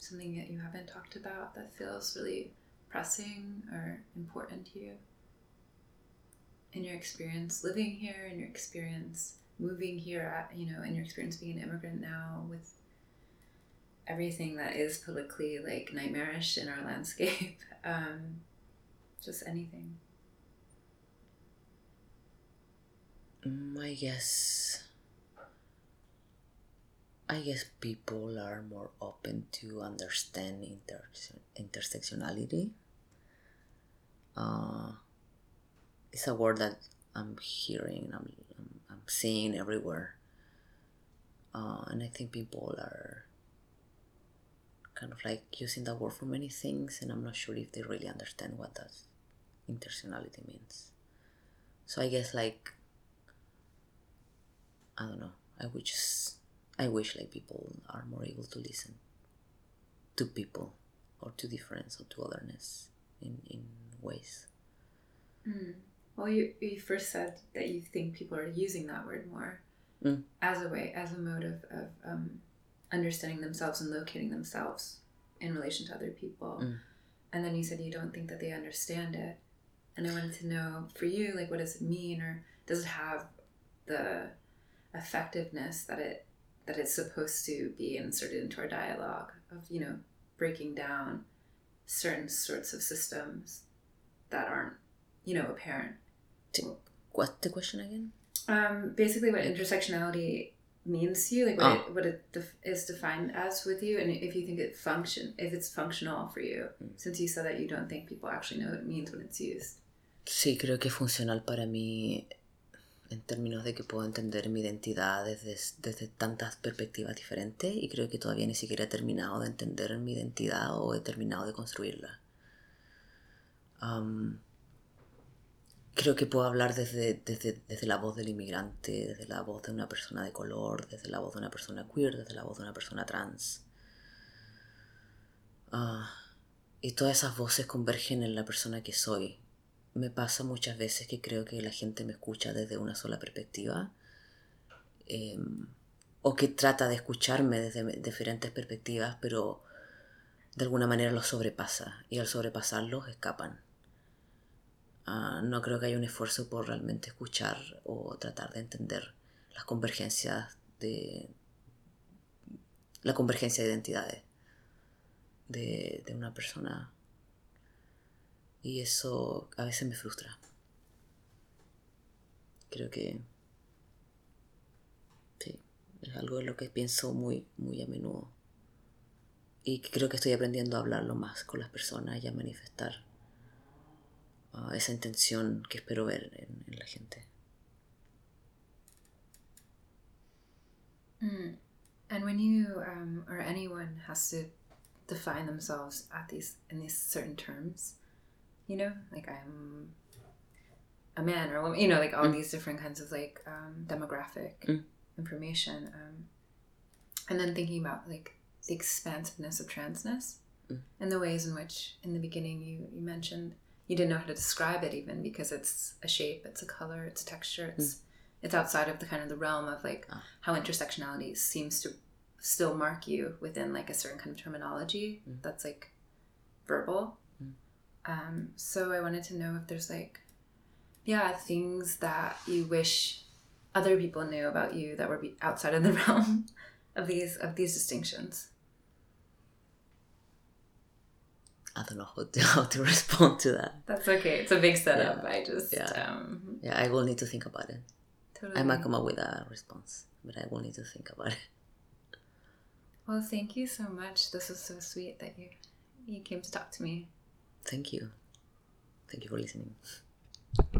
something that you haven't talked about that feels really pressing or important to you in your experience living here, in your experience moving here, at, you know, in your experience being an immigrant now with everything that is politically like nightmarish in our landscape. Um, just anything. Mm, I guess. I guess people are more open to understand inter- intersectionality. Uh, it's a word that I'm hearing, I'm, I'm, I'm seeing everywhere. Uh, and I think people are kind of like using that word for many things, and I'm not sure if they really understand what that intersectionality means. So I guess like I don't know. I would just I wish like people are more able to listen to people or to difference or to otherness in, in ways. Mm. Well, you, you first said that you think people are using that word more Mm. as a way, as a mode of, of um, understanding themselves and locating themselves in relation to other people. Mm. And then you said you don't think that they understand it. And I wanted to know for you, like, what does it mean, or does it have the effectiveness that it that it's supposed to be inserted into our dialogue of you know breaking down certain sorts of systems that aren't you know apparent What's the question again? um, basically what intersectionality means to you like what, Ah. it, what it def- is defined as with you and if you think it function if it's functional for you Mm. since you said that you don't think people actually know what it means when it's used Sí, creo que funcional para mí en términos de que puedo entender mi identidad desde, desde tantas perspectivas diferentes y creo que todavía ni siquiera he terminado de entender mi identidad o he terminado de construirla. Creo que puedo hablar desde, desde, desde, la voz del inmigrante, desde la voz de una persona de color, desde la voz de una persona queer, desde la voz de una persona trans. Ah, y todas esas voces convergen en la persona que soy. Me pasa muchas veces que creo que la gente me escucha desde una sola perspectiva. Em, o que trata de escucharme desde diferentes perspectivas, pero de alguna manera los sobrepasa. Y al sobrepasarlos escapan. Ah, no creo que haya un esfuerzo por realmente escuchar o tratar de entender las convergencias de la convergencia de identidades de, de una persona y eso a veces me frustra creo que sí es algo de lo que pienso muy muy a menudo y creo que estoy aprendiendo a hablarlo más con las personas y a manifestar uh, esa intención que espero ver en, en la gente. Mm. And when you um, or anyone has to define themselves at these in these certain terms, you know, like I'm a man or a woman, you know, like all mm. these different kinds of like um, demographic mm. information, um, and then thinking about like the expansiveness of transness mm. and the ways in which, in the beginning, you you mentioned you didn't know how to describe it even because it's a shape, it's a color, it's a texture, it's mm. it's outside of the kind of the realm of like ah. how intersectionality seems to still mark you within like a certain kind of terminology mm. that's like verbal. Um, so I wanted to know if there's like, yeah, things that you wish other people knew about you that were outside of the realm of these of these distinctions. I don't know how to, how to respond to that. That's okay. It's a big setup. Yeah. I just yeah. Um, yeah, I will need to think about it. Totally. I might come up with a response, but I will need to think about it. Well, thank you so much. This was so sweet that you you came to talk to me. Thank you. Thank you for listening.